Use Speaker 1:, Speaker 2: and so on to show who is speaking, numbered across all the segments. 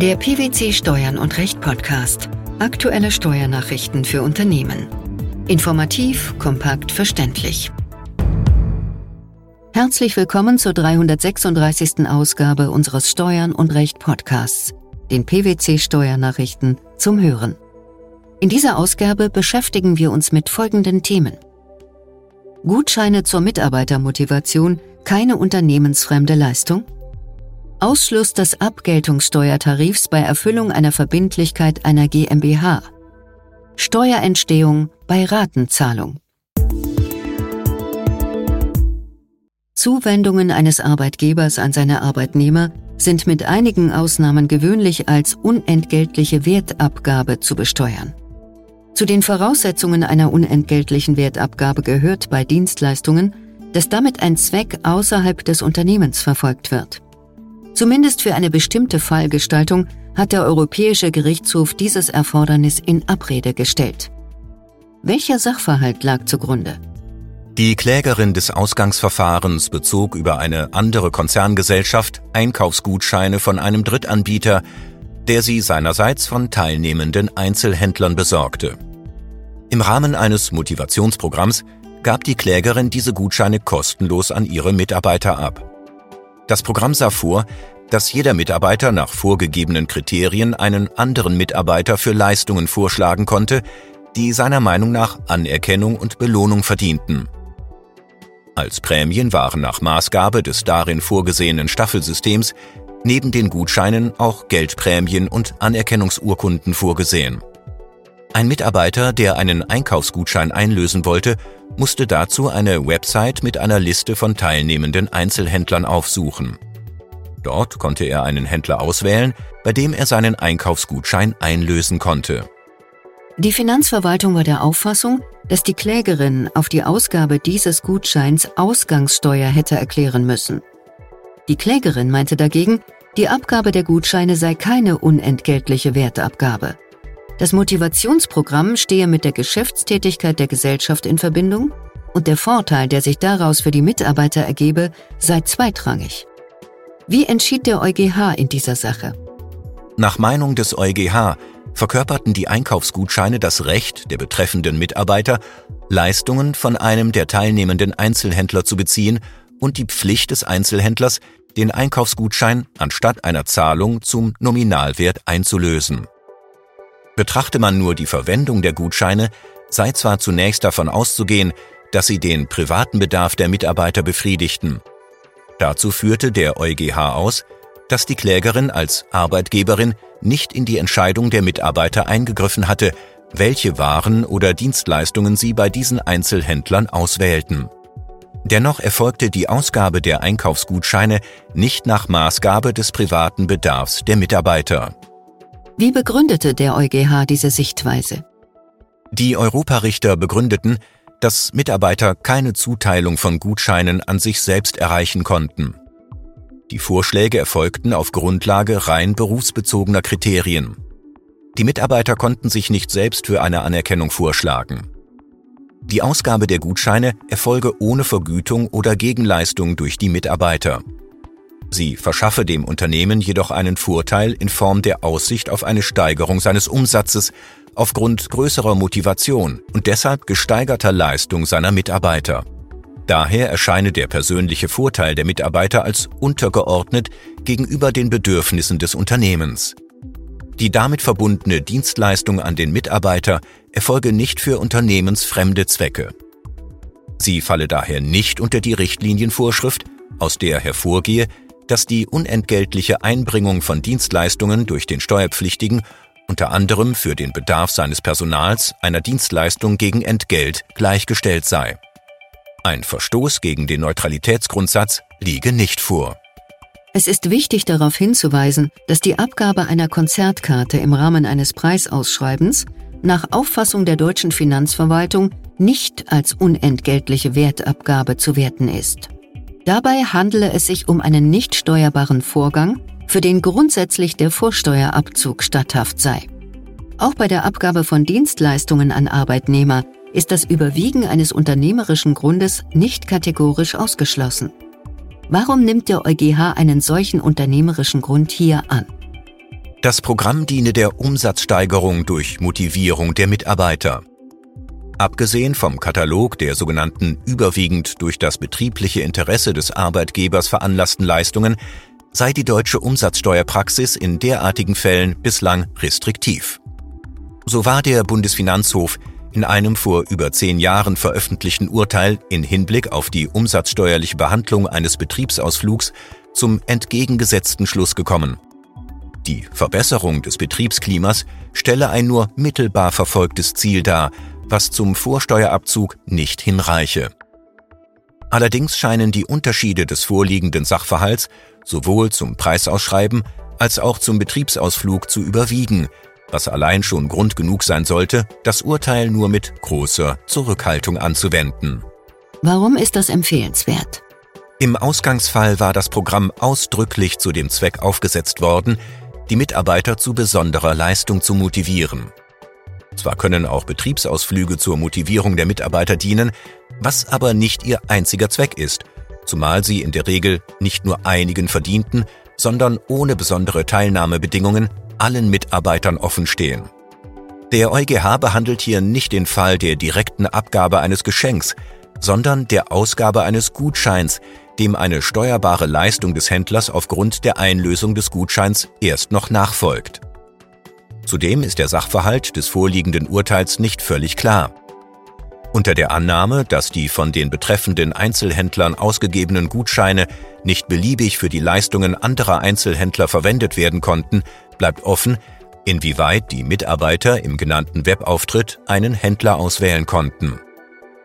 Speaker 1: Der PwC Steuern und Recht Podcast. Aktuelle Steuernachrichten für Unternehmen. Informativ, kompakt, verständlich. Herzlich willkommen zur 336. Ausgabe unseres Steuern und Recht Podcasts, den PwC Steuernachrichten zum Hören. In dieser Ausgabe beschäftigen wir uns mit folgenden Themen. Gutscheine zur Mitarbeitermotivation, keine unternehmensfremde Leistung? Ausschluss des Abgeltungssteuertarifs bei Erfüllung einer Verbindlichkeit einer GmbH. Steuerentstehung bei Ratenzahlung. Zuwendungen eines Arbeitgebers an seine Arbeitnehmer sind mit einigen Ausnahmen gewöhnlich als unentgeltliche Wertabgabe zu besteuern. Zu den Voraussetzungen einer unentgeltlichen Wertabgabe gehört bei Dienstleistungen, dass damit ein Zweck außerhalb des Unternehmens verfolgt wird. Zumindest für eine bestimmte Fallgestaltung hat der Europäische Gerichtshof dieses Erfordernis in Abrede gestellt. Welcher Sachverhalt lag zugrunde?
Speaker 2: Die Klägerin des Ausgangsverfahrens bezog über eine andere Konzerngesellschaft Einkaufsgutscheine von einem Drittanbieter, der sie seinerseits von teilnehmenden Einzelhändlern besorgte. Im Rahmen eines Motivationsprogramms gab die Klägerin diese Gutscheine kostenlos an ihre Mitarbeiter ab. Das Programm sah vor, dass jeder Mitarbeiter nach vorgegebenen Kriterien einen anderen Mitarbeiter für Leistungen vorschlagen konnte, die seiner Meinung nach Anerkennung und Belohnung verdienten. Als Prämien waren nach Maßgabe des darin vorgesehenen Staffelsystems neben den Gutscheinen auch Geldprämien und Anerkennungsurkunden vorgesehen. Ein Mitarbeiter, der einen Einkaufsgutschein einlösen wollte, musste dazu eine Website mit einer Liste von teilnehmenden Einzelhändlern aufsuchen. Dort konnte er einen Händler auswählen, bei dem er seinen Einkaufsgutschein einlösen konnte.
Speaker 1: Die Finanzverwaltung war der Auffassung, dass die Klägerin auf die Ausgabe dieses Gutscheins Ausgangssteuer hätte erklären müssen. Die Klägerin meinte dagegen, die Abgabe der Gutscheine sei keine unentgeltliche Wertabgabe. Das Motivationsprogramm stehe mit der Geschäftstätigkeit der Gesellschaft in Verbindung und der Vorteil, der sich daraus für die Mitarbeiter ergebe, sei zweitrangig. Wie entschied der EuGH in dieser Sache?
Speaker 2: Nach Meinung des EuGH verkörperten die Einkaufsgutscheine das Recht der betreffenden Mitarbeiter, Leistungen von einem der teilnehmenden Einzelhändler zu beziehen und die Pflicht des Einzelhändlers, den Einkaufsgutschein anstatt einer Zahlung zum Nominalwert einzulösen. Betrachte man nur die Verwendung der Gutscheine, sei zwar zunächst davon auszugehen, dass sie den privaten Bedarf der Mitarbeiter befriedigten. Dazu führte der EuGH aus, dass die Klägerin als Arbeitgeberin nicht in die Entscheidung der Mitarbeiter eingegriffen hatte, welche Waren oder Dienstleistungen sie bei diesen Einzelhändlern auswählten. Dennoch erfolgte die Ausgabe der Einkaufsgutscheine nicht nach Maßgabe des privaten Bedarfs der Mitarbeiter.
Speaker 1: Wie begründete der EuGH diese Sichtweise?
Speaker 2: Die Europarichter begründeten, dass Mitarbeiter keine Zuteilung von Gutscheinen an sich selbst erreichen konnten. Die Vorschläge erfolgten auf Grundlage rein berufsbezogener Kriterien. Die Mitarbeiter konnten sich nicht selbst für eine Anerkennung vorschlagen. Die Ausgabe der Gutscheine erfolge ohne Vergütung oder Gegenleistung durch die Mitarbeiter. Sie verschaffe dem Unternehmen jedoch einen Vorteil in Form der Aussicht auf eine Steigerung seines Umsatzes aufgrund größerer Motivation und deshalb gesteigerter Leistung seiner Mitarbeiter. Daher erscheine der persönliche Vorteil der Mitarbeiter als untergeordnet gegenüber den Bedürfnissen des Unternehmens. Die damit verbundene Dienstleistung an den Mitarbeiter erfolge nicht für unternehmensfremde Zwecke. Sie falle daher nicht unter die Richtlinienvorschrift, aus der hervorgehe, dass die unentgeltliche Einbringung von Dienstleistungen durch den Steuerpflichtigen unter anderem für den Bedarf seines Personals einer Dienstleistung gegen Entgelt gleichgestellt sei. Ein Verstoß gegen den Neutralitätsgrundsatz liege nicht vor.
Speaker 1: Es ist wichtig darauf hinzuweisen, dass die Abgabe einer Konzertkarte im Rahmen eines Preisausschreibens nach Auffassung der deutschen Finanzverwaltung nicht als unentgeltliche Wertabgabe zu werten ist. Dabei handele es sich um einen nicht steuerbaren Vorgang, für den grundsätzlich der Vorsteuerabzug statthaft sei. Auch bei der Abgabe von Dienstleistungen an Arbeitnehmer ist das Überwiegen eines unternehmerischen Grundes nicht kategorisch ausgeschlossen. Warum nimmt der EuGH einen solchen unternehmerischen Grund hier an?
Speaker 2: Das Programm diene der Umsatzsteigerung durch Motivierung der Mitarbeiter. Abgesehen vom Katalog der sogenannten überwiegend durch das betriebliche Interesse des Arbeitgebers veranlassten Leistungen sei die deutsche Umsatzsteuerpraxis in derartigen Fällen bislang restriktiv. So war der Bundesfinanzhof in einem vor über zehn Jahren veröffentlichten Urteil in Hinblick auf die umsatzsteuerliche Behandlung eines Betriebsausflugs zum entgegengesetzten Schluss gekommen. Die Verbesserung des Betriebsklimas stelle ein nur mittelbar verfolgtes Ziel dar, was zum Vorsteuerabzug nicht hinreiche. Allerdings scheinen die Unterschiede des vorliegenden Sachverhalts sowohl zum Preisausschreiben als auch zum Betriebsausflug zu überwiegen, was allein schon Grund genug sein sollte, das Urteil nur mit großer Zurückhaltung anzuwenden.
Speaker 1: Warum ist das empfehlenswert?
Speaker 2: Im Ausgangsfall war das Programm ausdrücklich zu dem Zweck aufgesetzt worden, die Mitarbeiter zu besonderer Leistung zu motivieren. Zwar können auch Betriebsausflüge zur Motivierung der Mitarbeiter dienen, was aber nicht ihr einziger Zweck ist, zumal sie in der Regel nicht nur einigen verdienten, sondern ohne besondere Teilnahmebedingungen allen Mitarbeitern offen stehen. Der EuGH behandelt hier nicht den Fall der direkten Abgabe eines Geschenks, sondern der Ausgabe eines Gutscheins, dem eine steuerbare Leistung des Händlers aufgrund der Einlösung des Gutscheins erst noch nachfolgt. Zudem ist der Sachverhalt des vorliegenden Urteils nicht völlig klar. Unter der Annahme, dass die von den betreffenden Einzelhändlern ausgegebenen Gutscheine nicht beliebig für die Leistungen anderer Einzelhändler verwendet werden konnten, bleibt offen, inwieweit die Mitarbeiter im genannten Webauftritt einen Händler auswählen konnten.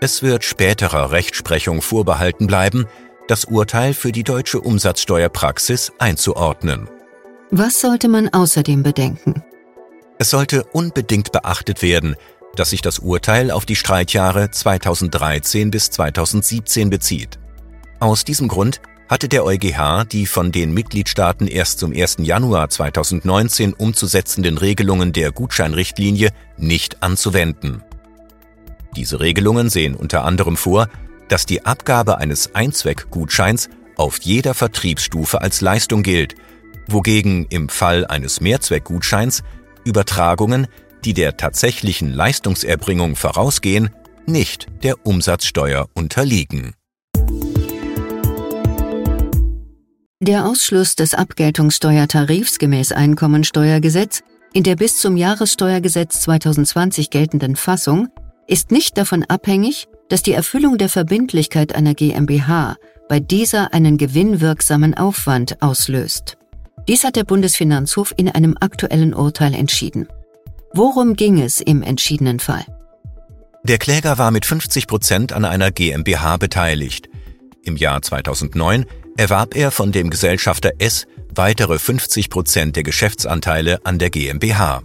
Speaker 2: Es wird späterer Rechtsprechung vorbehalten bleiben, das Urteil für die deutsche Umsatzsteuerpraxis einzuordnen.
Speaker 1: Was sollte man außerdem bedenken?
Speaker 2: Es sollte unbedingt beachtet werden, dass sich das Urteil auf die Streitjahre 2013 bis 2017 bezieht. Aus diesem Grund hatte der EuGH die von den Mitgliedstaaten erst zum 1. Januar 2019 umzusetzenden Regelungen der Gutscheinrichtlinie nicht anzuwenden. Diese Regelungen sehen unter anderem vor, dass die Abgabe eines Einzweckgutscheins auf jeder Vertriebsstufe als Leistung gilt, wogegen im Fall eines Mehrzweckgutscheins Übertragungen, die der tatsächlichen Leistungserbringung vorausgehen, nicht der Umsatzsteuer unterliegen.
Speaker 1: Der Ausschluss des Abgeltungssteuertarifs gemäß Einkommensteuergesetz in der bis zum Jahressteuergesetz 2020 geltenden Fassung ist nicht davon abhängig, dass die Erfüllung der Verbindlichkeit einer GmbH bei dieser einen gewinnwirksamen Aufwand auslöst. Dies hat der Bundesfinanzhof in einem aktuellen Urteil entschieden. Worum ging es im entschiedenen Fall?
Speaker 2: Der Kläger war mit 50 Prozent an einer GmbH beteiligt. Im Jahr 2009 erwarb er von dem Gesellschafter S weitere 50 Prozent der Geschäftsanteile an der GmbH.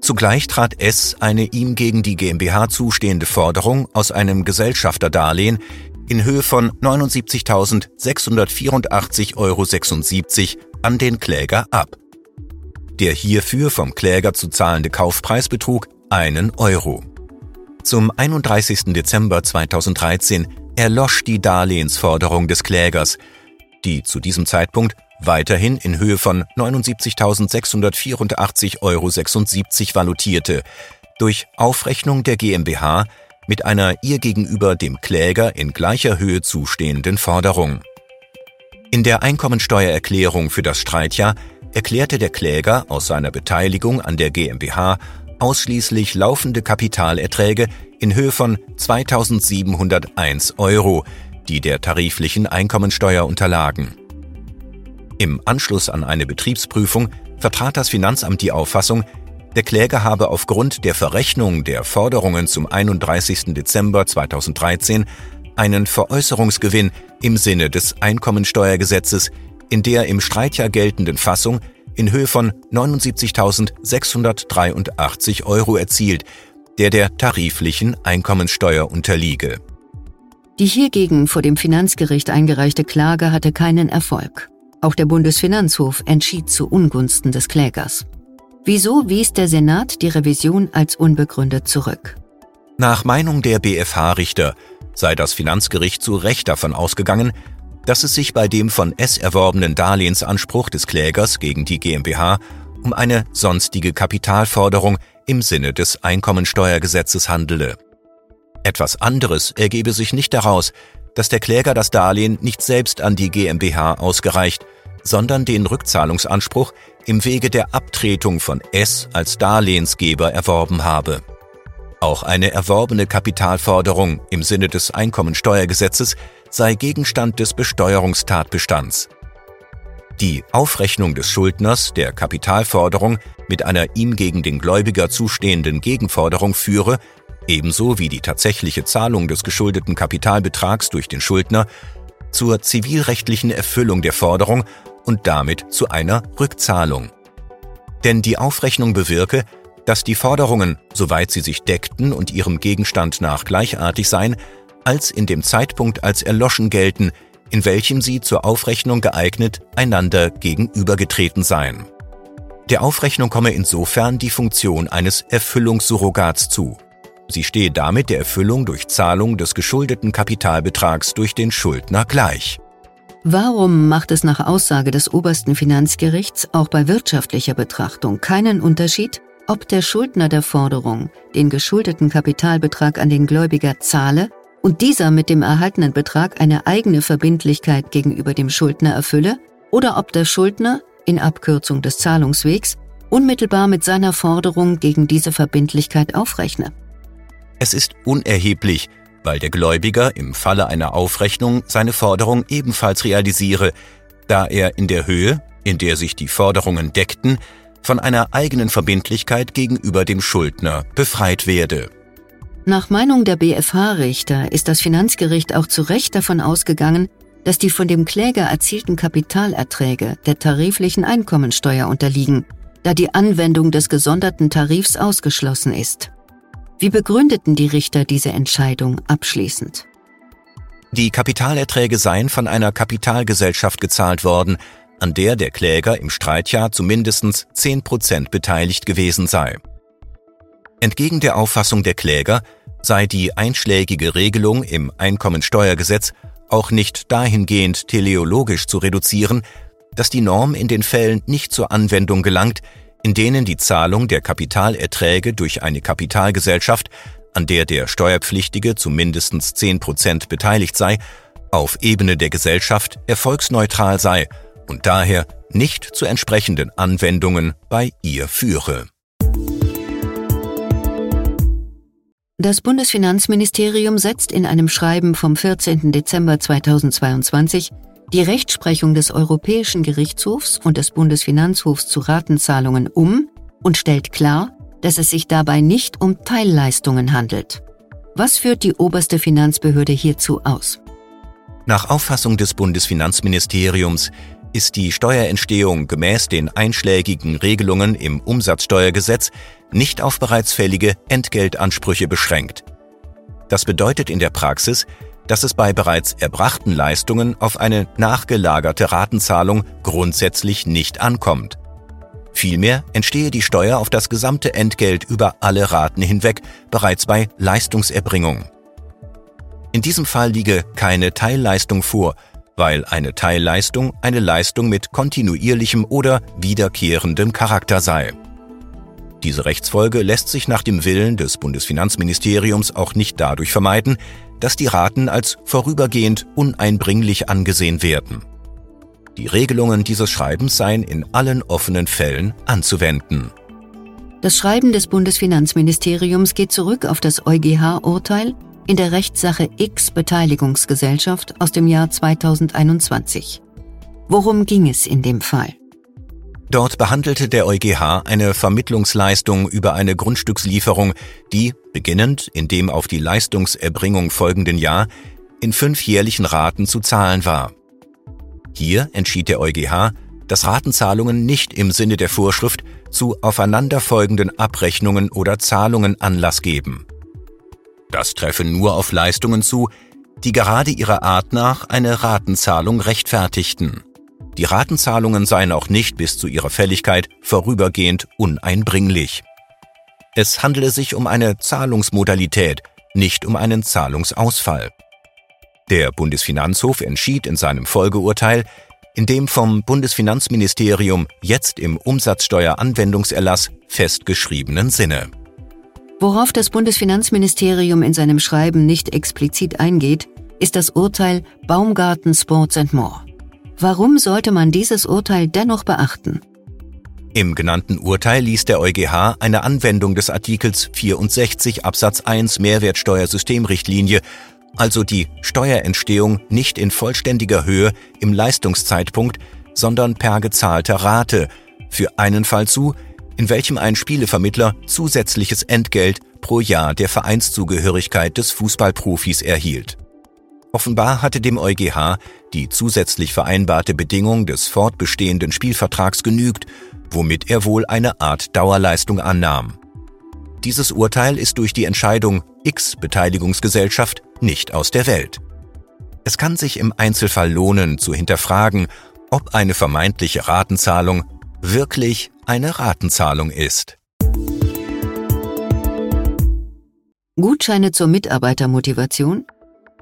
Speaker 2: Zugleich trat S eine ihm gegen die GmbH zustehende Forderung aus einem Gesellschafterdarlehen in Höhe von 79.684,76 Euro an den Kläger ab. Der hierfür vom Kläger zu zahlende Kaufpreis betrug einen Euro. Zum 31. Dezember 2013 erlosch die Darlehensforderung des Klägers, die zu diesem Zeitpunkt weiterhin in Höhe von 79.684,76 Euro valutierte, durch Aufrechnung der GmbH mit einer ihr gegenüber dem Kläger in gleicher Höhe zustehenden Forderung. In der Einkommensteuererklärung für das Streitjahr erklärte der Kläger aus seiner Beteiligung an der GmbH ausschließlich laufende Kapitalerträge in Höhe von 2.701 Euro, die der tariflichen Einkommensteuer unterlagen. Im Anschluss an eine Betriebsprüfung vertrat das Finanzamt die Auffassung, der Kläger habe aufgrund der Verrechnung der Forderungen zum 31. Dezember 2013 einen Veräußerungsgewinn im Sinne des Einkommensteuergesetzes in der im Streitjahr geltenden Fassung in Höhe von 79.683 Euro erzielt, der der tariflichen Einkommensteuer unterliege.
Speaker 1: Die hiergegen vor dem Finanzgericht eingereichte Klage hatte keinen Erfolg. Auch der Bundesfinanzhof entschied zu Ungunsten des Klägers. Wieso wies der Senat die Revision als unbegründet zurück?
Speaker 2: Nach Meinung der BFH-Richter sei das Finanzgericht zu Recht davon ausgegangen, dass es sich bei dem von S erworbenen Darlehensanspruch des Klägers gegen die GmbH um eine sonstige Kapitalforderung im Sinne des Einkommensteuergesetzes handele. Etwas anderes ergebe sich nicht daraus, dass der Kläger das Darlehen nicht selbst an die GmbH ausgereicht, sondern den Rückzahlungsanspruch im Wege der Abtretung von S als Darlehensgeber erworben habe. Auch eine erworbene Kapitalforderung im Sinne des Einkommensteuergesetzes sei Gegenstand des Besteuerungstatbestands. Die Aufrechnung des Schuldners der Kapitalforderung mit einer ihm gegen den Gläubiger zustehenden Gegenforderung führe, ebenso wie die tatsächliche Zahlung des geschuldeten Kapitalbetrags durch den Schuldner, zur zivilrechtlichen Erfüllung der Forderung und damit zu einer Rückzahlung. Denn die Aufrechnung bewirke, dass die Forderungen, soweit sie sich deckten und ihrem Gegenstand nach gleichartig seien, als in dem Zeitpunkt als erloschen gelten, in welchem sie zur Aufrechnung geeignet einander gegenübergetreten seien. Der Aufrechnung komme insofern die Funktion eines Erfüllungssurrogats zu. Sie stehe damit der Erfüllung durch Zahlung des geschuldeten Kapitalbetrags durch den Schuldner gleich.
Speaker 1: Warum macht es nach Aussage des obersten Finanzgerichts auch bei wirtschaftlicher Betrachtung keinen Unterschied, ob der Schuldner der Forderung den geschuldeten Kapitalbetrag an den Gläubiger zahle und dieser mit dem erhaltenen Betrag eine eigene Verbindlichkeit gegenüber dem Schuldner erfülle, oder ob der Schuldner, in Abkürzung des Zahlungswegs, unmittelbar mit seiner Forderung gegen diese Verbindlichkeit aufrechne.
Speaker 2: Es ist unerheblich, weil der Gläubiger im Falle einer Aufrechnung seine Forderung ebenfalls realisiere, da er in der Höhe, in der sich die Forderungen deckten, von einer eigenen Verbindlichkeit gegenüber dem Schuldner befreit werde.
Speaker 1: Nach Meinung der BFH-Richter ist das Finanzgericht auch zu Recht davon ausgegangen, dass die von dem Kläger erzielten Kapitalerträge der tariflichen Einkommensteuer unterliegen, da die Anwendung des gesonderten Tarifs ausgeschlossen ist. Wie begründeten die Richter diese Entscheidung abschließend?
Speaker 2: Die Kapitalerträge seien von einer Kapitalgesellschaft gezahlt worden, an der der Kläger im Streitjahr zu mindestens 10 Prozent beteiligt gewesen sei. Entgegen der Auffassung der Kläger sei die einschlägige Regelung im Einkommensteuergesetz auch nicht dahingehend teleologisch zu reduzieren, dass die Norm in den Fällen nicht zur Anwendung gelangt, in denen die Zahlung der Kapitalerträge durch eine Kapitalgesellschaft, an der der Steuerpflichtige zu mindestens 10 Prozent beteiligt sei, auf Ebene der Gesellschaft erfolgsneutral sei und daher nicht zu entsprechenden Anwendungen bei ihr führe.
Speaker 1: Das Bundesfinanzministerium setzt in einem Schreiben vom 14. Dezember 2022 die Rechtsprechung des Europäischen Gerichtshofs und des Bundesfinanzhofs zu Ratenzahlungen um und stellt klar, dass es sich dabei nicht um Teilleistungen handelt. Was führt die oberste Finanzbehörde hierzu aus?
Speaker 2: Nach Auffassung des Bundesfinanzministeriums ist die Steuerentstehung gemäß den einschlägigen Regelungen im Umsatzsteuergesetz nicht auf bereits fällige Entgeltansprüche beschränkt. Das bedeutet in der Praxis, dass es bei bereits erbrachten Leistungen auf eine nachgelagerte Ratenzahlung grundsätzlich nicht ankommt. Vielmehr entstehe die Steuer auf das gesamte Entgelt über alle Raten hinweg bereits bei Leistungserbringung. In diesem Fall liege keine Teilleistung vor, weil eine Teilleistung eine Leistung mit kontinuierlichem oder wiederkehrendem Charakter sei. Diese Rechtsfolge lässt sich nach dem Willen des Bundesfinanzministeriums auch nicht dadurch vermeiden, dass die Raten als vorübergehend uneinbringlich angesehen werden. Die Regelungen dieses Schreibens seien in allen offenen Fällen anzuwenden.
Speaker 1: Das Schreiben des Bundesfinanzministeriums geht zurück auf das EuGH-Urteil in der Rechtssache X Beteiligungsgesellschaft aus dem Jahr 2021. Worum ging es in dem Fall?
Speaker 2: Dort behandelte der EuGH eine Vermittlungsleistung über eine Grundstückslieferung, die, beginnend in dem auf die Leistungserbringung folgenden Jahr, in fünf jährlichen Raten zu zahlen war. Hier entschied der EuGH, dass Ratenzahlungen nicht im Sinne der Vorschrift zu aufeinanderfolgenden Abrechnungen oder Zahlungen Anlass geben. Das treffe nur auf Leistungen zu, die gerade ihrer Art nach eine Ratenzahlung rechtfertigten. Die Ratenzahlungen seien auch nicht bis zu ihrer Fälligkeit vorübergehend uneinbringlich. Es handele sich um eine Zahlungsmodalität, nicht um einen Zahlungsausfall. Der Bundesfinanzhof entschied in seinem Folgeurteil, in dem vom Bundesfinanzministerium jetzt im Umsatzsteueranwendungserlass festgeschriebenen Sinne.
Speaker 1: Worauf das Bundesfinanzministerium in seinem Schreiben nicht explizit eingeht, ist das Urteil Baumgarten Sports and More. Warum sollte man dieses Urteil dennoch beachten?
Speaker 2: Im genannten Urteil ließ der EuGH eine Anwendung des Artikels 64 Absatz 1 Mehrwertsteuersystemrichtlinie, also die Steuerentstehung nicht in vollständiger Höhe im Leistungszeitpunkt, sondern per gezahlter Rate, für einen Fall zu, in welchem ein Spielevermittler zusätzliches Entgelt pro Jahr der Vereinszugehörigkeit des Fußballprofis erhielt. Offenbar hatte dem EuGH die zusätzlich vereinbarte Bedingung des fortbestehenden Spielvertrags genügt, womit er wohl eine Art Dauerleistung annahm. Dieses Urteil ist durch die Entscheidung X Beteiligungsgesellschaft nicht aus der Welt. Es kann sich im Einzelfall lohnen zu hinterfragen, ob eine vermeintliche Ratenzahlung wirklich eine Ratenzahlung ist.
Speaker 1: Gutscheine zur Mitarbeitermotivation?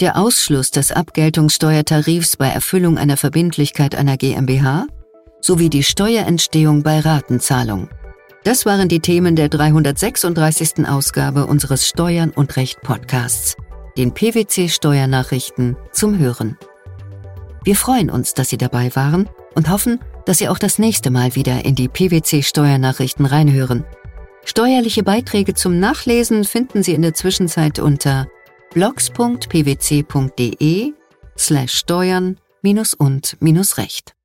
Speaker 1: Der Ausschluss des Abgeltungssteuertarifs bei Erfüllung einer Verbindlichkeit einer GmbH? sowie die Steuerentstehung bei Ratenzahlung. Das waren die Themen der 336. Ausgabe unseres Steuern und Recht Podcasts, den PwC Steuernachrichten zum Hören. Wir freuen uns, dass Sie dabei waren und hoffen, dass Sie auch das nächste Mal wieder in die PwC Steuernachrichten reinhören. Steuerliche Beiträge zum Nachlesen finden Sie in der Zwischenzeit unter blogs.pwc.de slash steuern minus und minus recht.